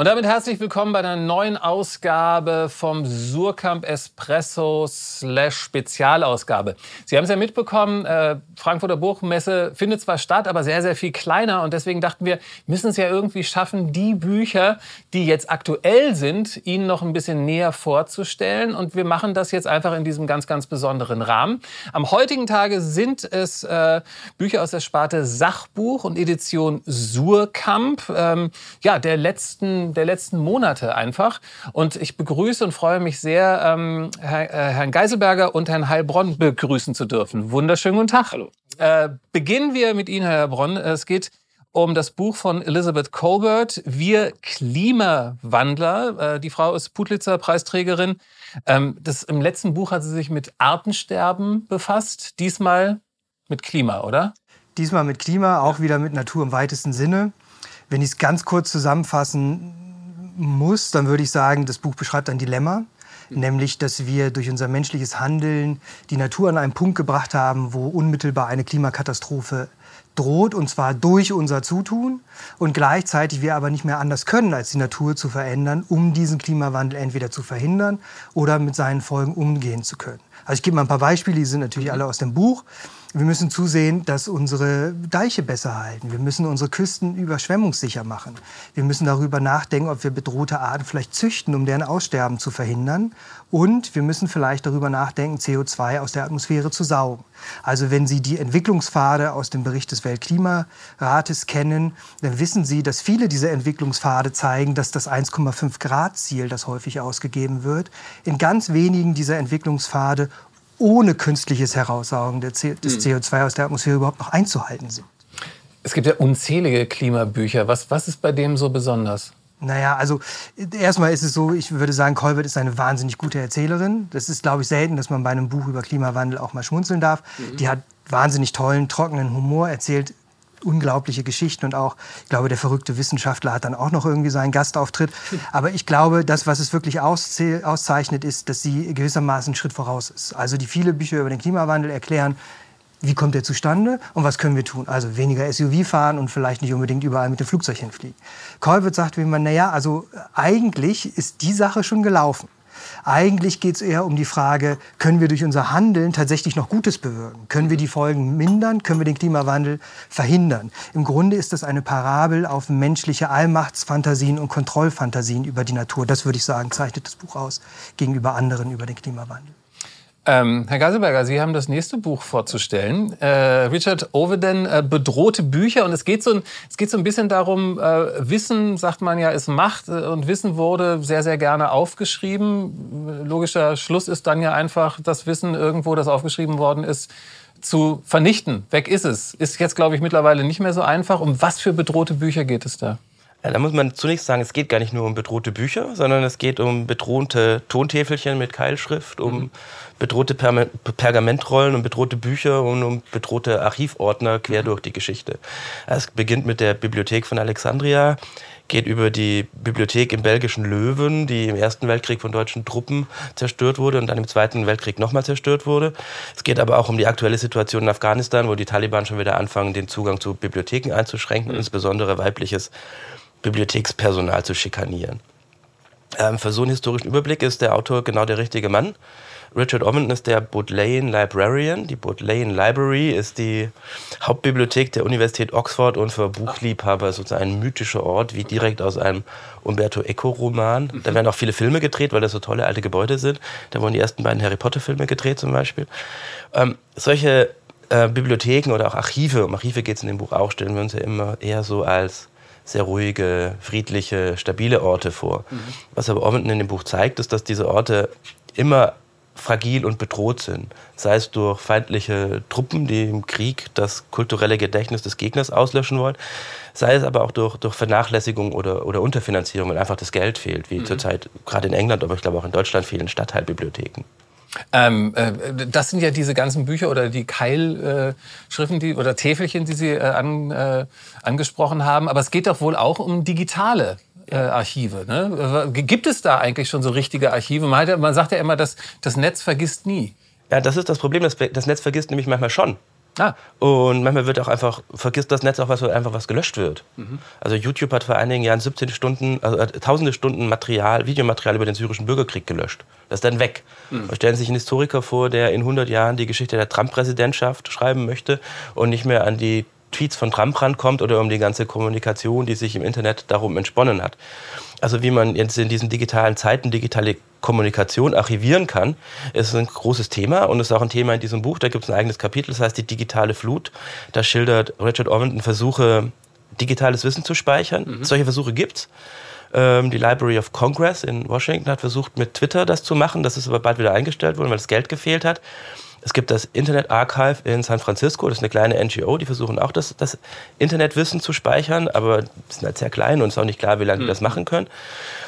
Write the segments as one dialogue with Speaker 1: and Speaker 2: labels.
Speaker 1: Und damit herzlich willkommen bei einer neuen Ausgabe vom Surkamp Espresso slash Spezialausgabe. Sie haben es ja mitbekommen, äh, Frankfurter Buchmesse findet zwar statt, aber sehr, sehr viel kleiner. Und deswegen dachten wir, müssen es ja irgendwie schaffen, die Bücher, die jetzt aktuell sind, Ihnen noch ein bisschen näher vorzustellen. Und wir machen das jetzt einfach in diesem ganz, ganz besonderen Rahmen. Am heutigen Tage sind es äh, Bücher aus der Sparte Sachbuch und Edition Surkamp. Ähm, ja, der letzten der letzten Monate einfach. Und ich begrüße und freue mich sehr, ähm, Herr, äh, Herrn Geiselberger und Herrn Heilbronn begrüßen zu dürfen. Wunderschönen guten Tag. Hallo. Äh, beginnen wir mit Ihnen, Herr Bronn. Es geht um das Buch von Elizabeth Colbert, Wir Klimawandler. Äh, die Frau ist Putlitzer Preisträgerin. Ähm, das, Im letzten Buch hat sie sich mit Artensterben befasst, diesmal mit Klima, oder?
Speaker 2: Diesmal mit Klima, auch wieder mit Natur im weitesten Sinne. Wenn ich es ganz kurz zusammenfassen muss, dann würde ich sagen, das Buch beschreibt ein Dilemma. Nämlich, dass wir durch unser menschliches Handeln die Natur an einen Punkt gebracht haben, wo unmittelbar eine Klimakatastrophe droht, und zwar durch unser Zutun. Und gleichzeitig wir aber nicht mehr anders können, als die Natur zu verändern, um diesen Klimawandel entweder zu verhindern oder mit seinen Folgen umgehen zu können. Also ich gebe mal ein paar Beispiele, die sind natürlich alle aus dem Buch. Wir müssen zusehen, dass unsere Deiche besser halten. Wir müssen unsere Küsten überschwemmungssicher machen. Wir müssen darüber nachdenken, ob wir bedrohte Arten vielleicht züchten, um deren Aussterben zu verhindern. Und wir müssen vielleicht darüber nachdenken, CO2 aus der Atmosphäre zu saugen. Also wenn Sie die Entwicklungspfade aus dem Bericht des Weltklimarates kennen, dann wissen Sie, dass viele dieser Entwicklungspfade zeigen, dass das 1,5 Grad Ziel, das häufig ausgegeben wird, in ganz wenigen dieser Entwicklungspfade ohne künstliches Heraussaugen des CO2 hm. aus der Atmosphäre überhaupt noch einzuhalten sind.
Speaker 1: Es gibt ja unzählige Klimabücher. Was, was ist bei dem so besonders?
Speaker 2: Naja, also erstmal ist es so, ich würde sagen, Kolbert ist eine wahnsinnig gute Erzählerin. Das ist, glaube ich, selten, dass man bei einem Buch über Klimawandel auch mal schmunzeln darf. Mhm. Die hat wahnsinnig tollen, trockenen Humor, erzählt unglaubliche Geschichten und auch, ich glaube, der verrückte Wissenschaftler hat dann auch noch irgendwie seinen Gastauftritt. Aber ich glaube, das, was es wirklich auszeichnet, ist, dass sie gewissermaßen einen Schritt voraus ist. Also die viele Bücher über den Klimawandel erklären, wie kommt der zustande und was können wir tun? Also weniger SUV fahren und vielleicht nicht unbedingt überall mit dem Flugzeug hinfliegen. Kolbert sagt wie man, naja, also eigentlich ist die Sache schon gelaufen. Eigentlich geht es eher um die Frage, können wir durch unser Handeln tatsächlich noch Gutes bewirken? Können wir die Folgen mindern? Können wir den Klimawandel verhindern? Im Grunde ist das eine Parabel auf menschliche Allmachtsfantasien und Kontrollfantasien über die Natur. Das würde ich sagen, zeichnet das Buch aus gegenüber anderen über den Klimawandel.
Speaker 1: Ähm, Herr Geiselberger, Sie haben das nächste Buch vorzustellen. Äh, Richard Oveden, äh, Bedrohte Bücher. Und es geht, so ein, es geht so ein bisschen darum, äh, Wissen, sagt man ja, ist Macht. Äh, und Wissen wurde sehr, sehr gerne aufgeschrieben. Logischer Schluss ist dann ja einfach, das Wissen irgendwo, das aufgeschrieben worden ist, zu vernichten. Weg ist es. Ist jetzt, glaube ich, mittlerweile nicht mehr so einfach. Um was für bedrohte Bücher geht es da?
Speaker 3: Ja, da muss man zunächst sagen, es geht gar nicht nur um bedrohte Bücher, sondern es geht um bedrohte Tontäfelchen mit Keilschrift, um mhm. bedrohte per Pergamentrollen und bedrohte Bücher und um bedrohte Archivordner quer mhm. durch die Geschichte. Es beginnt mit der Bibliothek von Alexandria, geht über die Bibliothek im belgischen Löwen, die im Ersten Weltkrieg von deutschen Truppen zerstört wurde und dann im Zweiten Weltkrieg nochmal zerstört wurde. Es geht aber auch um die aktuelle Situation in Afghanistan, wo die Taliban schon wieder anfangen, den Zugang zu Bibliotheken einzuschränken, mhm. insbesondere weibliches Bibliothekspersonal zu schikanieren. Ähm, für so einen historischen Überblick ist der Autor genau der richtige Mann. Richard Ormond ist der Bodleian Librarian. Die Bodleian Library ist die Hauptbibliothek der Universität Oxford und für Buchliebhaber sozusagen ein mythischer Ort, wie direkt aus einem Umberto Eco-Roman. Da werden auch viele Filme gedreht, weil das so tolle alte Gebäude sind. Da wurden die ersten beiden Harry Potter-Filme gedreht zum Beispiel. Ähm, solche äh, Bibliotheken oder auch Archive, um Archive geht es in dem Buch auch, stellen wir uns ja immer eher so als sehr ruhige, friedliche, stabile Orte vor. Mhm. Was aber Ormondon in dem Buch zeigt, ist, dass diese Orte immer fragil und bedroht sind. Sei es durch feindliche Truppen, die im Krieg das kulturelle Gedächtnis des Gegners auslöschen wollen, sei es aber auch durch, durch Vernachlässigung oder, oder Unterfinanzierung, wenn einfach das Geld fehlt, wie mhm. zurzeit gerade in England, aber ich glaube auch in Deutschland vielen Stadtteilbibliotheken.
Speaker 1: Ähm, äh, das sind ja diese ganzen Bücher oder die Keilschriften äh, die, oder Täfelchen, die Sie äh, an, äh, angesprochen haben. Aber es geht doch wohl auch um digitale äh, Archive. Ne? Gibt es da eigentlich schon so richtige Archive? Man, ja, man sagt ja immer, dass das Netz vergisst nie.
Speaker 3: Ja, das ist das Problem. Das, das Netz vergisst nämlich manchmal schon. Ah. Und manchmal wird auch einfach, vergisst das Netz auch was, einfach was gelöscht wird. Mhm. Also YouTube hat vor einigen Jahren 17 Stunden, also äh, tausende Stunden Material, Videomaterial über den syrischen Bürgerkrieg gelöscht. Das ist dann weg. Mhm. Stellen Sie sich einen Historiker vor, der in 100 Jahren die Geschichte der Trump-Präsidentschaft schreiben möchte und nicht mehr an die Tweets von Trump rankommt oder um die ganze Kommunikation, die sich im Internet darum entsponnen hat. Also wie man jetzt in diesen digitalen Zeiten digitale Kommunikation archivieren kann, ist ein großes Thema und ist auch ein Thema in diesem Buch. Da gibt es ein eigenes Kapitel, das heißt die digitale Flut. Da schildert Richard Ormondon Versuche, digitales Wissen zu speichern. Mhm. Solche Versuche gibt's. Ähm, die Library of Congress in Washington hat versucht, mit Twitter das zu machen. Das ist aber bald wieder eingestellt worden, weil das Geld gefehlt hat. Es gibt das Internet Archive in San Francisco, das ist eine kleine NGO, die versuchen auch das, das Internetwissen zu speichern, aber sind halt sehr klein und es ist auch nicht klar, wie lange mhm. die das machen können.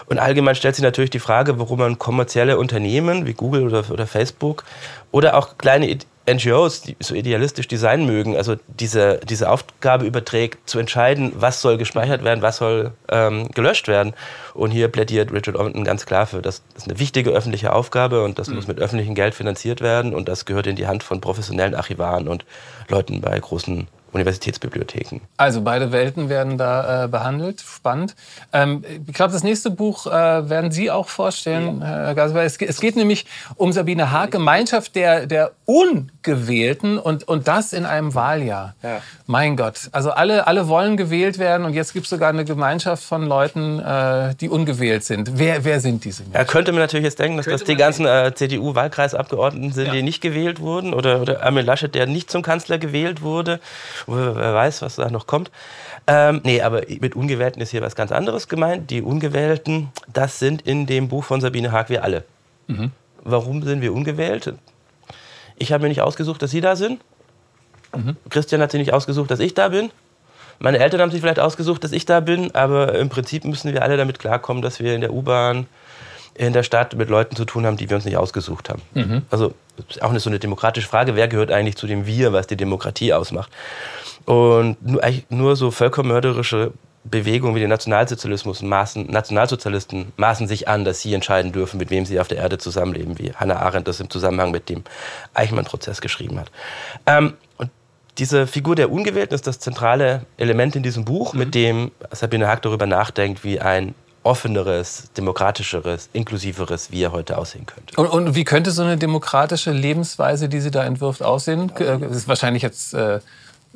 Speaker 3: Und allgemein stellt sich natürlich die Frage, warum man kommerzielle Unternehmen wie Google oder, oder Facebook oder auch kleine NGOs, die so idealistisch designen mögen, also diese, diese Aufgabe überträgt, zu entscheiden, was soll gespeichert werden, was soll ähm, gelöscht werden. Und hier plädiert Richard Ormondon ganz klar für, das ist eine wichtige öffentliche Aufgabe und das mhm. muss mit öffentlichem Geld finanziert werden und das gehört in die Hand von professionellen Archivaren und Leuten bei großen Universitätsbibliotheken.
Speaker 1: Also beide Welten werden da äh, behandelt. Spannend. Ähm, ich glaube, das nächste Buch äh, werden Sie auch vorstellen, ja. Herr Gasper. Es, es, geht nämlich um Sabine Haag, Gemeinschaft der, der Ungewählten und, und das in einem Wahljahr. Ja. Mein Gott. Also alle, alle wollen gewählt werden und jetzt gibt es sogar eine Gemeinschaft von Leuten, äh, die ungewählt sind. Wer, wer sind diese
Speaker 3: Menschen? Ja, könnte man natürlich jetzt denken, dass könnte das die ganzen äh, CDU-Wahlkreisabgeordneten sind, ja. die nicht gewählt wurden oder, oder Armin Laschet, der nicht zum Kanzler gewählt wurde wer weiß, was da noch kommt. Ähm, nee, aber mit Ungewählten ist hier was ganz anderes gemeint. Die Ungewählten, das sind in dem Buch von Sabine Haag wir alle. Mhm. Warum sind wir ungewählt? Ich habe mir nicht ausgesucht, dass Sie da sind. Mhm. Christian hat sich nicht ausgesucht, dass ich da bin. Meine Eltern haben sich vielleicht ausgesucht, dass ich da bin, aber im Prinzip müssen wir alle damit klarkommen, dass wir in der U-Bahn, in der Stadt mit Leuten zu tun haben, die wir uns nicht ausgesucht haben. Mhm. Also auch eine, so eine demokratische Frage, wer gehört eigentlich zu dem Wir, was die Demokratie ausmacht. Und nur, nur so völkermörderische Bewegungen wie der Nationalsozialismus maßen, Nationalsozialisten maßen sich an, dass sie entscheiden dürfen, mit wem sie auf der Erde zusammenleben, wie Hannah Arendt das im Zusammenhang mit dem Eichmann-Prozess geschrieben hat. Ähm, und diese Figur der Ungewählten ist das zentrale Element in diesem Buch, mhm. mit dem Sabine Haag darüber nachdenkt, wie ein offeneres, demokratischeres, inklusiveres, wie er heute aussehen könnte.
Speaker 1: Und, und, wie könnte so eine demokratische Lebensweise, die sie da entwirft, aussehen? Das ist wahrscheinlich jetzt äh,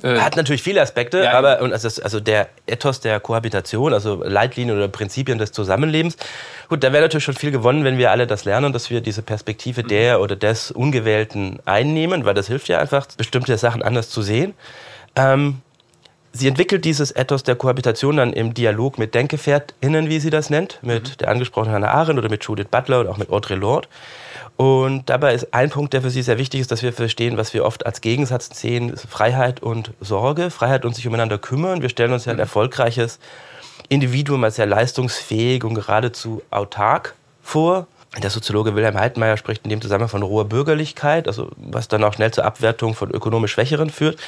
Speaker 3: äh, Hat natürlich viele Aspekte, ja, aber und also, also der Ethos der Kohabitation, also Leitlinien oder Prinzipien des Zusammenlebens, gut, da wäre natürlich schon viel gewonnen, wenn wir alle das lernen, dass wir diese Perspektive mhm. der oder des Ungewählten einnehmen, weil das hilft ja einfach, bestimmte Sachen anders zu sehen. Ähm, sie entwickelt dieses Ethos der Kohabitation dann im Dialog mit DenkgefährtInnen, wie sie das nennt, mit mhm. der angesprochenen Hannah Arendt oder mit Judith Butler und auch mit Audre Lorde. Und dabei ist ein Punkt, der für sie sehr wichtig ist, dass wir verstehen, was wir oft als Gegensatz sehen, Freiheit und Sorge, Freiheit und sich umeinander kümmern. Wir stellen uns ja ein mhm. erfolgreiches Individuum als sehr leistungsfähig und geradezu autark vor. Der Soziologe Wilhelm Heidmeier spricht in dem Zusammenhang von roher Bürgerlichkeit, also was dann auch schnell zur Abwertung von ökonomisch Schwächeren führt.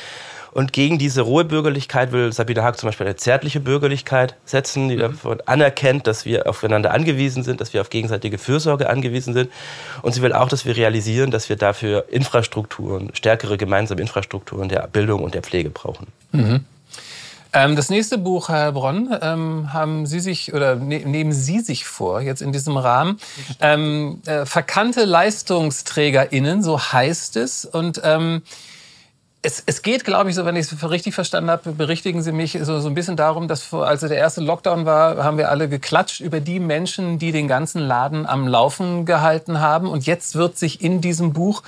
Speaker 3: Und gegen diese rohe Bürgerlichkeit will Sabine Haag zum Beispiel eine zärtliche Bürgerlichkeit setzen, die mhm. davon anerkennt, dass wir aufeinander angewiesen sind, dass wir auf gegenseitige Fürsorge angewiesen sind. Und sie will auch, dass wir realisieren, dass wir dafür Infrastrukturen, stärkere gemeinsame Infrastrukturen der Bildung und der Pflege brauchen.
Speaker 1: Mhm. Ähm, das nächste Buch, Herr Bronn, ähm, haben Sie sich oder ne, nehmen Sie sich vor, jetzt in diesem Rahmen, ähm, äh, verkannte LeistungsträgerInnen, so heißt es. Und ähm, es, es geht, glaube ich, so, wenn ich es richtig verstanden habe, berichtigen Sie mich, so, so ein bisschen darum, dass vor, als der erste Lockdown war, haben wir alle geklatscht über die Menschen, die den ganzen Laden am Laufen gehalten haben. Und jetzt wird sich in diesem Buch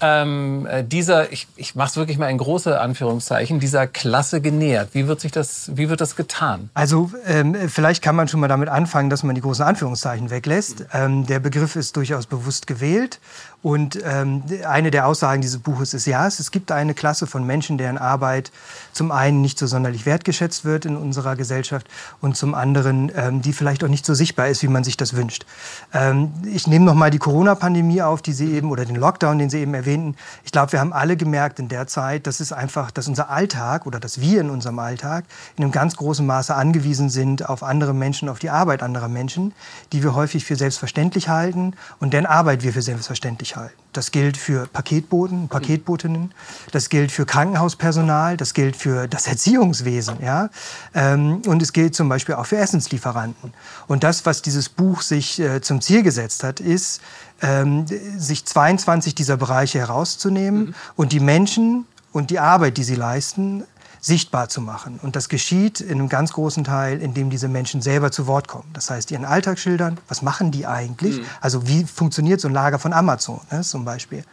Speaker 1: ähm, äh, dieser, ich, ich mache es wirklich mal in große Anführungszeichen, dieser Klasse genähert. Wie wird sich das, wie wird das getan?
Speaker 2: Also ähm, vielleicht kann man schon mal damit anfangen, dass man die großen Anführungszeichen weglässt. Ähm, der Begriff ist durchaus bewusst gewählt und ähm, eine der Aussagen dieses Buches ist, ja, es, gibt eine Klasse von Menschen, deren Arbeit zum einen nicht so sonderlich wertgeschätzt wird in unserer Gesellschaft und zum anderen, ähm, die vielleicht auch nicht so sichtbar ist, wie man sich das wünscht. Ähm, ich nehme noch mal die Corona-Pandemie auf, die Sie eben, oder den Lockdown, den Sie eben erwähnten. Ich glaube, wir haben alle gemerkt in der Zeit, dass es einfach, dass unser Alltag oder dass wir in unserem Alltag in einem ganz großen Maße angewiesen sind auf andere Menschen, auf die Arbeit anderer Menschen, die wir häufig für selbstverständlich halten und deren Arbeit wir für selbstverständlich halten. Das gilt für Paketboten, Paketbotinnen, das gilt für Krankenhauspersonal, das gilt für das Erziehungswesen. Ja? Ähm, und es gilt zum Beispiel auch für Essenslieferanten. Und das, was dieses Buch sich äh, zum Ziel gesetzt hat, ist, ähm, sich 22 dieser Bereiche herauszunehmen mhm. und die Menschen und die Arbeit, die sie leisten, sichtbar zu machen. Und das geschieht in einem ganz großen Teil, indem diese Menschen selber zu Wort kommen. Das heißt, ihren Alltag schildern, was machen die eigentlich? Mhm. Also wie funktioniert so ein Lager von Amazon ne, zum Beispiel?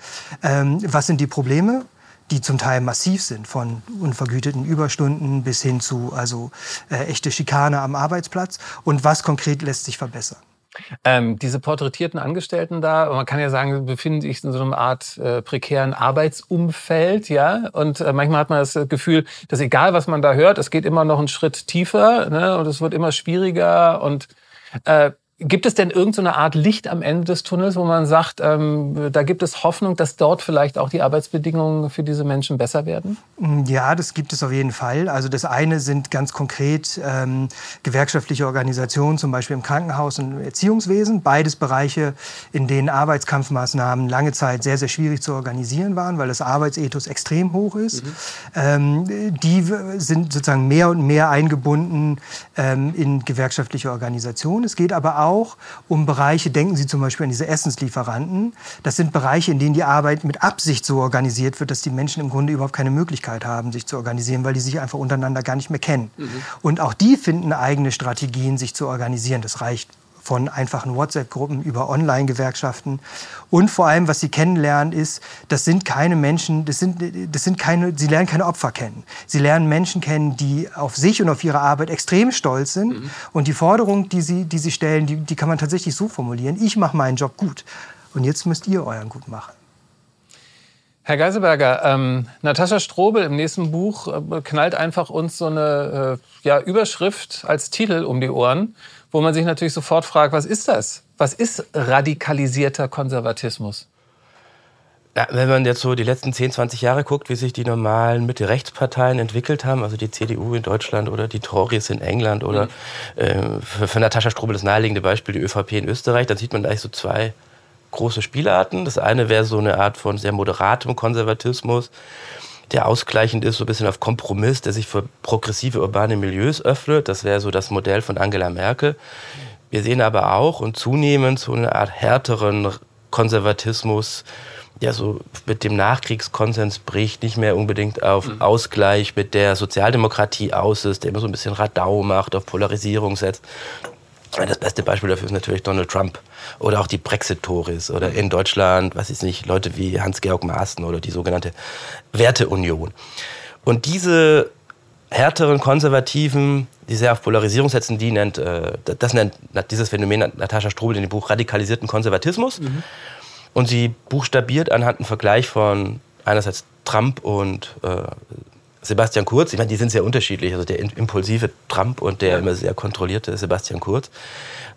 Speaker 2: Ähm, was sind die Probleme? die zum Teil massiv sind, von unvergüteten Überstunden bis hin zu also äh, echte Schikane am Arbeitsplatz und was konkret lässt sich verbessern.
Speaker 1: Ähm, diese porträtierten Angestellten da, man kann ja sagen, befinden sich in so einer Art äh, prekären Arbeitsumfeld, ja. Und äh, manchmal hat man das Gefühl, dass egal was man da hört, es geht immer noch einen Schritt tiefer, ne? Und es wird immer schwieriger und äh, Gibt es denn irgendeine Art Licht am Ende des Tunnels, wo man sagt, ähm, da gibt es Hoffnung, dass dort vielleicht auch die Arbeitsbedingungen für diese Menschen besser werden?
Speaker 2: Mm, ja, das gibt es auf jeden Fall. Also das eine sind ganz konkret ähm, gewerkschaftliche Organisationen, zum Beispiel im Krankenhaus und im Erziehungswesen. Beides Bereiche, in denen Arbeitskampfmaßnahmen lange Zeit sehr, sehr schwierig zu organisieren waren, weil das Arbeitsethos extrem hoch ist. Mhm. Ähm, die sind sozusagen mehr und mehr eingebunden ähm, in gewerkschaftliche Organisationen. Es geht aber auch auch um Bereiche, denken Sie zum Beispiel an diese Essenslieferanten. Das sind Bereiche, in denen die Arbeit mit Absicht so organisiert wird, dass die Menschen im Grunde überhaupt keine Möglichkeit haben, sich zu organisieren, weil die sich einfach untereinander gar nicht mehr kennen. Mhm. Und auch die finden eigene Strategien, sich zu organisieren. Das reicht von einfachen WhatsApp-Gruppen über Online-Gewerkschaften. Und vor allem, was sie kennenlernen, ist, das sind keine Menschen, das sind, das sind keine, sie lernen keine Opfer kennen. Sie lernen Menschen kennen, die auf sich und auf ihre Arbeit extrem stolz sind. Mhm. Und die Forderung, die sie, die sie stellen, die, die kann man tatsächlich so formulieren. Ich mache meinen Job gut. Und jetzt müsst ihr euren gut machen.
Speaker 1: Herr Geiselberger, ähm, Natascha Strobel im nächsten Buch äh, knallt einfach uns so eine äh, ja, Überschrift als Titel um die Ohren wo man sich natürlich sofort fragt, was ist das? Was ist radikalisierter Konservatismus?
Speaker 3: Ja, wenn man jetzt so die letzten 10, 20 Jahre guckt, wie sich die normalen Mitte-Rechtsparteien entwickelt haben, also die CDU in Deutschland oder die Tories in England oder mhm. äh, für, für Natascha Strobel das naheliegende Beispiel die ÖVP in Österreich, dann sieht man eigentlich so zwei große Spielarten. Das eine wäre so eine Art von sehr moderatem Konservatismus, der ausgleichend ist, so ein bisschen auf Kompromiss, der sich für progressive urbane Milieus öffnet. Das wäre so das Modell von Angela Merkel. Wir sehen aber auch und zunehmend so eine Art härteren Konservatismus, der so mit dem Nachkriegskonsens bricht, nicht mehr unbedingt auf mhm. Ausgleich mit der Sozialdemokratie aus ist, der immer so ein bisschen Radau macht, auf Polarisierung setzt. Das beste Beispiel dafür ist natürlich Donald Trump oder auch die Brexit-Tories oder in Deutschland, was ist nicht, Leute wie Hans-Georg Maaßen oder die sogenannte Werteunion. Und diese härteren Konservativen, die sehr auf Polarisierung setzen, die nennt, äh, das nennt dieses Phänomen Natascha Strobel in dem Buch radikalisierten Konservatismus. Mhm. Und sie buchstabiert anhand einem Vergleich von einerseits Trump und äh, Sebastian Kurz, ich meine, die sind sehr unterschiedlich, also der impulsive Trump und der immer sehr kontrollierte Sebastian Kurz.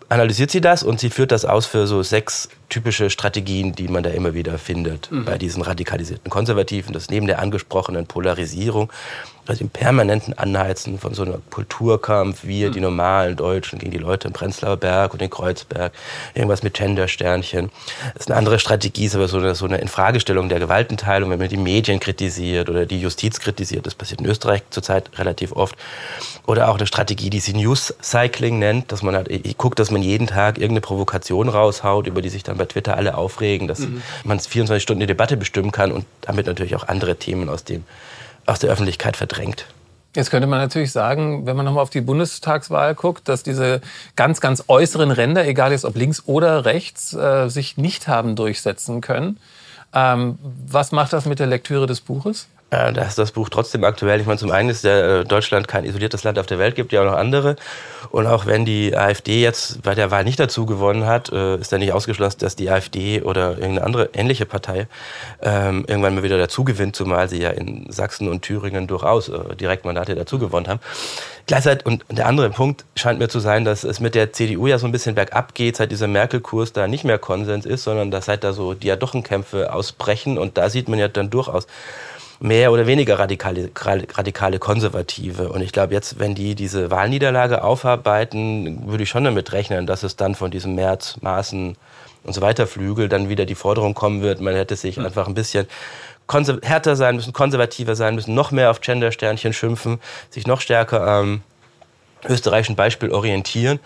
Speaker 3: Analysiert sie das und sie führt das aus für so sechs typische Strategien, die man da immer wieder findet mhm. bei diesen radikalisierten Konservativen. Das neben der angesprochenen Polarisierung also im permanenten Anheizen von so einem Kulturkampf, wir, die hm. normalen Deutschen, gegen die Leute im Prenzlauer Berg und in Kreuzberg, irgendwas mit Gendersternchen. Das ist eine andere Strategie, ist aber so eine, so eine Infragestellung der Gewaltenteilung, wenn man die Medien kritisiert oder die Justiz kritisiert, das passiert in Österreich zurzeit relativ oft. Oder auch eine Strategie, die sie News Cycling nennt, dass man halt guckt, dass man jeden Tag irgendeine Provokation raushaut, über die sich dann bei Twitter alle aufregen, dass mhm. man 24 Stunden die Debatte bestimmen kann und damit natürlich auch andere Themen aus dem aus der Öffentlichkeit verdrängt.
Speaker 1: Jetzt könnte man natürlich sagen, wenn man nochmal auf die Bundestagswahl guckt, dass diese ganz, ganz äußeren Ränder, egal jetzt ob links oder rechts, äh, sich nicht haben durchsetzen können. Ähm, was macht das mit der Lektüre des Buches?
Speaker 3: Äh, da ist das Buch trotzdem aktuell. Ich meine, zum einen ist der, äh, Deutschland kein isoliertes Land auf der Welt, gibt ja auch noch andere. Und auch wenn die AfD jetzt bei der Wahl nicht dazu gewonnen hat, äh, ist da nicht ausgeschlossen, dass die AfD oder irgendeine andere ähnliche Partei ähm, irgendwann mal wieder dazu gewinnt, zumal sie ja in Sachsen und Thüringen durchaus äh, Direktmandate dazu gewonnen haben. Gleichzeitig, und der andere Punkt scheint mir zu sein, dass es mit der CDU ja so ein bisschen bergab geht, seit dieser Merkel-Kurs da nicht mehr Konsens ist, sondern dass seit da so Diadochenkämpfe ausbrechen und da sieht man ja dann durchaus, mehr oder weniger radikale, radikale Konservative. Und ich glaube, jetzt, wenn die diese Wahlniederlage aufarbeiten, würde ich schon damit rechnen, dass es dann von diesem März, Maßen und so weiter Flügel dann wieder die Forderung kommen wird, man hätte sich einfach ein bisschen härter sein müssen, konservativer sein müssen, noch mehr auf Gender-Sternchen schimpfen, sich noch stärker am österreichischen Beispiel orientieren.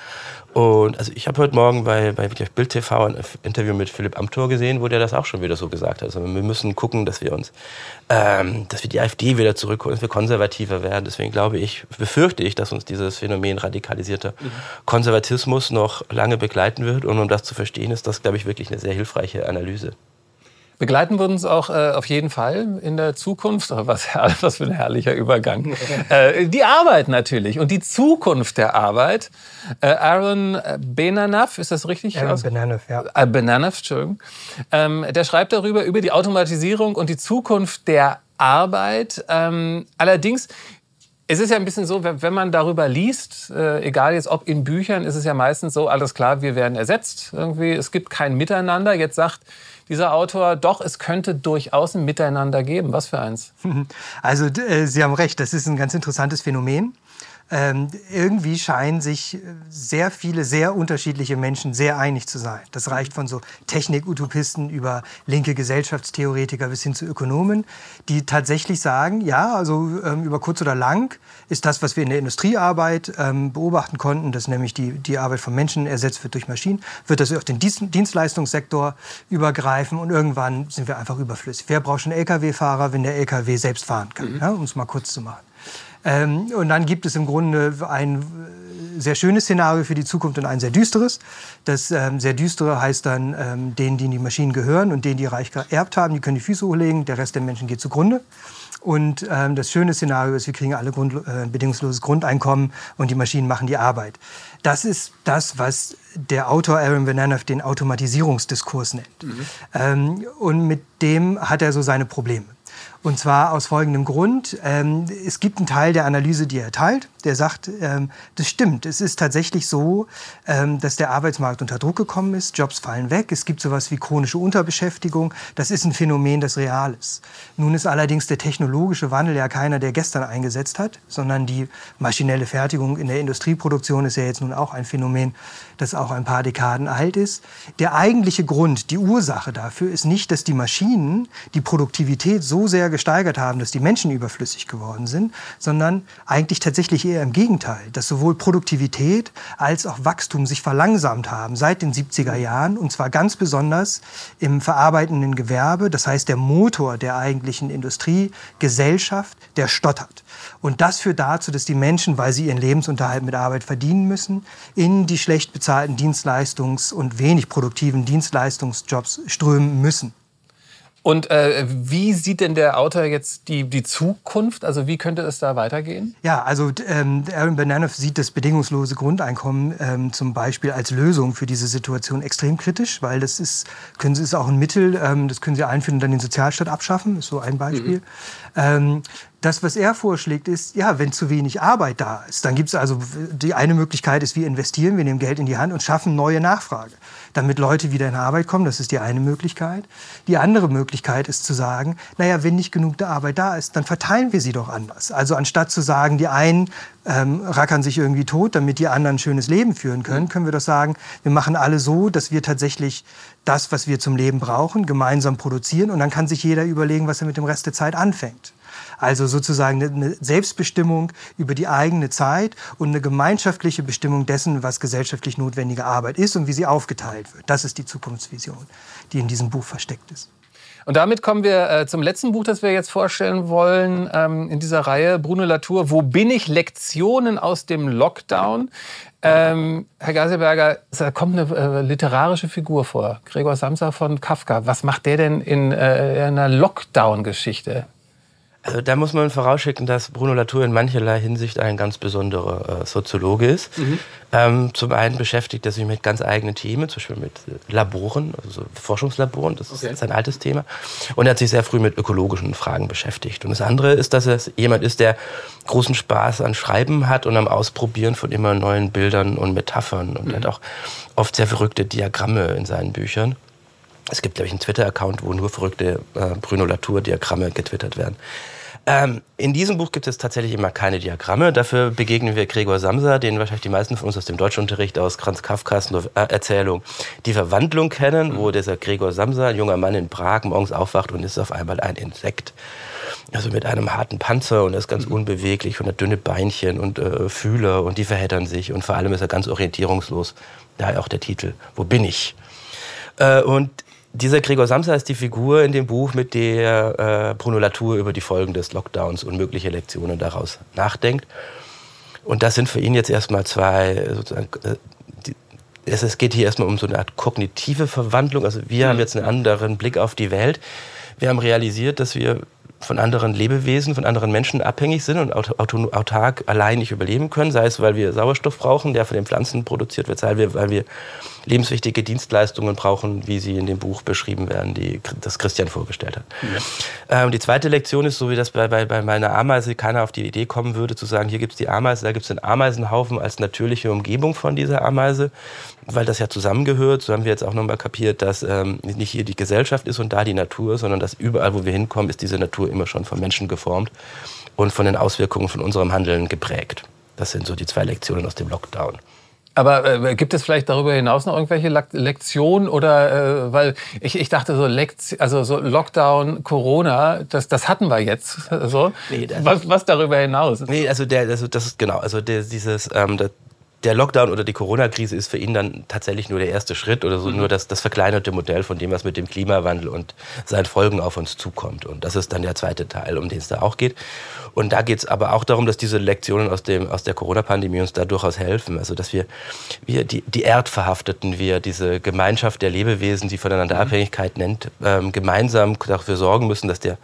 Speaker 3: Und also ich habe heute Morgen bei, bei Bild TV ein Interview mit Philipp Amthor gesehen, wo der das auch schon wieder so gesagt hat. Also wir müssen gucken, dass wir uns, ähm, dass wir die AfD wieder zurückholen, dass wir konservativer werden. Deswegen glaube ich, befürchte ich, dass uns dieses Phänomen radikalisierter mhm. Konservatismus noch lange begleiten wird. Und um das zu verstehen, ist das, glaube ich, wirklich eine sehr hilfreiche Analyse.
Speaker 1: Begleiten wir uns auch äh, auf jeden Fall in der Zukunft. Was, was für ein herrlicher Übergang. äh, die Arbeit natürlich und die Zukunft der Arbeit. Äh, Aaron Benanav, ist das richtig?
Speaker 2: Aaron Benanav, ja.
Speaker 1: Äh, Benanav, Entschuldigung. Ähm, der schreibt darüber, über die Automatisierung und die Zukunft der Arbeit. Ähm, allerdings es ist ja ein bisschen so, wenn man darüber liest, äh, egal jetzt ob in Büchern, ist es ja meistens so, alles klar, wir werden ersetzt. Irgendwie, es gibt kein Miteinander. Jetzt sagt dieser Autor, doch, es könnte durchaus ein Miteinander geben. Was für eins?
Speaker 2: Also äh, Sie haben recht, das ist ein ganz interessantes Phänomen ähm, irgendwie scheinen sich sehr viele, sehr unterschiedliche Menschen sehr einig zu sein. Das reicht von so Technik-Utopisten über linke Gesellschaftstheoretiker bis hin zu Ökonomen, die tatsächlich sagen, ja, also ähm, über kurz oder lang ist das, was wir in der Industriearbeit ähm, beobachten konnten, dass nämlich die, die Arbeit von Menschen ersetzt wird durch Maschinen, wird das auf den Dienstleistungssektor übergreifen und irgendwann sind wir einfach überflüssig. Wer braucht schon Lkw-Fahrer, wenn der Lkw selbst fahren kann, mhm. ja, um es mal kurz zu machen. Ähm, und dann gibt es im Grunde ein sehr schönes Szenario für die Zukunft und ein sehr düsteres. Das ähm, sehr düstere heißt dann, ähm, denen, die in die Maschinen gehören und denen, die reich geerbt haben, die können die Füße hochlegen, der Rest der Menschen geht zugrunde. Und ähm, das schöne Szenario ist, wir kriegen alle Grund, äh, bedingungsloses Grundeinkommen und die Maschinen machen die Arbeit. Das ist das, was der Autor Aaron Vananoff den Automatisierungsdiskurs nennt. Mhm. Ähm, und mit dem hat er so seine Probleme. Und zwar aus folgendem Grund. Ähm, es gibt einen Teil der Analyse, die er teilt, der sagt, ähm, das stimmt. Es ist tatsächlich so, ähm, dass der Arbeitsmarkt unter Druck gekommen ist. Jobs fallen weg. Es gibt sowas wie chronische Unterbeschäftigung. Das ist ein Phänomen, das real ist. Nun ist allerdings der technologische Wandel ja keiner, der gestern eingesetzt hat, sondern die maschinelle Fertigung in der Industrieproduktion ist ja jetzt nun auch ein Phänomen, das auch ein paar Dekaden alt ist. Der eigentliche Grund, die Ursache dafür ist nicht, dass die Maschinen die Produktivität so sehr gesteigert haben, dass die Menschen überflüssig geworden sind, sondern eigentlich tatsächlich eher im Gegenteil, dass sowohl Produktivität als auch Wachstum sich verlangsamt haben seit den 70er Jahren und zwar ganz besonders im verarbeitenden Gewerbe, das heißt der Motor der eigentlichen Industriegesellschaft, der stottert. Und das führt dazu, dass die Menschen, weil sie ihren Lebensunterhalt mit Arbeit verdienen müssen, in die schlecht bezahlten Dienstleistungs- und wenig produktiven Dienstleistungsjobs strömen müssen.
Speaker 1: Und äh, wie sieht denn der Autor jetzt die, die Zukunft? Also wie könnte es da weitergehen?
Speaker 2: Ja, also ähm, Aaron Bananoff sieht das bedingungslose Grundeinkommen ähm, zum Beispiel als Lösung für diese Situation extrem kritisch, weil das ist, können Sie, ist auch ein Mittel, ähm, das können Sie einführen und dann den Sozialstaat abschaffen, ist so ein Beispiel. Mhm. Das, was er vorschlägt, ist, ja, wenn zu wenig Arbeit da ist, dann gibt es also, die eine Möglichkeit ist, wir investieren, wir nehmen Geld in die Hand und schaffen neue Nachfrage, damit Leute wieder in Arbeit kommen. Das ist die eine Möglichkeit. Die andere Möglichkeit ist zu sagen, naja, wenn nicht genug Arbeit da ist, dann verteilen wir sie doch anders. Also anstatt zu sagen, die einen ähm, rackern sich irgendwie tot, damit die anderen ein schönes Leben führen können, können wir doch sagen, wir machen alle so, dass wir tatsächlich das, was wir zum Leben brauchen, gemeinsam produzieren und dann kann sich jeder überlegen, was er mit dem Rest der Zeit anfängt. Also sozusagen eine Selbstbestimmung über die eigene Zeit und eine gemeinschaftliche Bestimmung dessen, was gesellschaftlich notwendige Arbeit ist und wie sie aufgeteilt wird. Das ist die Zukunftsvision, die in diesem Buch versteckt ist.
Speaker 1: Und damit kommen wir äh, zum letzten Buch, das wir jetzt vorstellen wollen ähm, in dieser Reihe, Bruno Latour, Wo bin ich? Lektionen aus dem Lockdown. Ähm, Herr Geiselberger, da kommt eine äh, literarische Figur vor, Gregor Samsa von Kafka. Was macht der denn in, äh, in einer Lockdown-Geschichte?
Speaker 3: Also da muss man vorausschicken, dass Bruno Latour in mancherlei Hinsicht ein ganz besonderer äh, Soziologe ist. Mhm. Ähm, zum einen beschäftigt er sich mit ganz eigenen Themen, zum Beispiel mit Laboren, also Forschungslaboren, das okay. ist sein altes Thema. Und er hat sich sehr früh mit ökologischen Fragen beschäftigt. Und das andere ist, dass er jemand ist, der großen Spaß an Schreiben hat und am Ausprobieren von immer neuen Bildern und Metaphern. Und mhm. er hat auch oft sehr verrückte Diagramme in seinen Büchern. Es gibt, glaube ich, einen Twitter-Account, wo nur verrückte äh, Bruno Latour-Diagramme getwittert werden. Ähm, in diesem Buch gibt es tatsächlich immer keine Diagramme. Dafür begegnen wir Gregor Samsa, den wahrscheinlich die meisten von uns aus dem Deutschunterricht aus Franz Kafkas Erzählung Die Verwandlung kennen, wo dieser Gregor Samsa, ein junger Mann in Prag, morgens aufwacht und ist auf einmal ein Insekt. Also mit einem harten Panzer und er ist ganz mhm. unbeweglich und hat dünne Beinchen und äh, Fühler und die verheddern sich und vor allem ist er ganz orientierungslos. Daher auch der Titel, Wo bin ich? Äh, und dieser Gregor Samsa ist die Figur in dem Buch, mit der äh, Bruno Latour über die Folgen des Lockdowns und mögliche Lektionen daraus nachdenkt. Und das sind für ihn jetzt erstmal zwei, sozusagen, äh, die, es, es, geht hier erstmal um so eine Art kognitive Verwandlung. Also wir mhm. haben jetzt einen anderen Blick auf die Welt. Wir haben realisiert, dass wir von anderen Lebewesen, von anderen Menschen abhängig sind und autark allein nicht überleben können, sei es, weil wir Sauerstoff brauchen, der von den Pflanzen produziert wird, sei es, weil wir lebenswichtige Dienstleistungen brauchen, wie sie in dem Buch beschrieben werden, die das Christian vorgestellt hat. Ja. Ähm, die zweite Lektion ist, so wie das bei, bei, bei meiner Ameise keiner auf die Idee kommen würde, zu sagen, hier gibt es die Ameise, da gibt es den Ameisenhaufen als natürliche Umgebung von dieser Ameise, weil das ja zusammengehört. So haben wir jetzt auch nochmal kapiert, dass ähm, nicht hier die Gesellschaft ist und da die Natur, sondern dass überall, wo wir hinkommen, ist diese Natur immer schon von Menschen geformt und von den Auswirkungen von unserem Handeln geprägt. Das sind so die zwei Lektionen aus dem Lockdown.
Speaker 1: Aber äh, gibt es vielleicht darüber hinaus noch irgendwelche Lektionen oder äh, weil ich, ich dachte so Lektion, also so Lockdown, Corona, das, das hatten wir jetzt. So. Nee, was, was darüber hinaus?
Speaker 3: Nee, also der, also das ist genau, also der, dieses ähm, der, der Lockdown oder die Corona-Krise ist für ihn dann tatsächlich nur der erste Schritt oder so, mhm. nur das, das verkleinerte Modell von dem, was mit dem Klimawandel und seinen Folgen auf uns zukommt. Und das ist dann der zweite Teil, um den es da auch geht. Und da geht es aber auch darum, dass diese Lektionen aus, dem, aus der Corona-Pandemie uns da durchaus helfen. Also, dass wir, wir die, die Erdverhafteten, wir diese Gemeinschaft der Lebewesen, die voneinander mhm. Abhängigkeit nennt, ähm, gemeinsam dafür sorgen müssen, dass der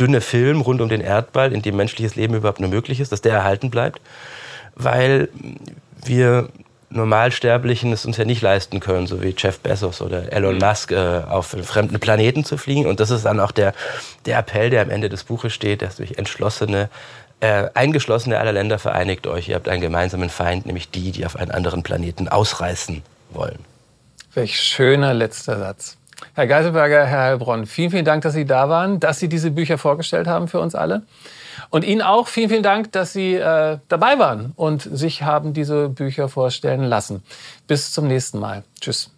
Speaker 3: dünne Film rund um den Erdball, in dem menschliches Leben überhaupt nur möglich ist, dass der erhalten bleibt. Weil wir Normalsterblichen es uns ja nicht leisten können, so wie Jeff Bezos oder Elon mhm. Musk, äh, auf fremden Planeten zu fliegen. Und das ist dann auch der, der Appell, der am Ende des Buches steht, dass durch entschlossene, äh, eingeschlossene aller Länder vereinigt euch. Ihr habt einen gemeinsamen Feind, nämlich die, die auf einen anderen Planeten ausreißen wollen.
Speaker 1: Welch schöner letzter Satz. Herr Geiselberger, Herr Heilbronn, vielen, vielen Dank, dass Sie da waren, dass Sie diese Bücher vorgestellt haben für uns alle. Und Ihnen auch vielen, vielen Dank, dass Sie äh, dabei waren und sich haben diese Bücher vorstellen lassen. Bis zum nächsten Mal. Tschüss.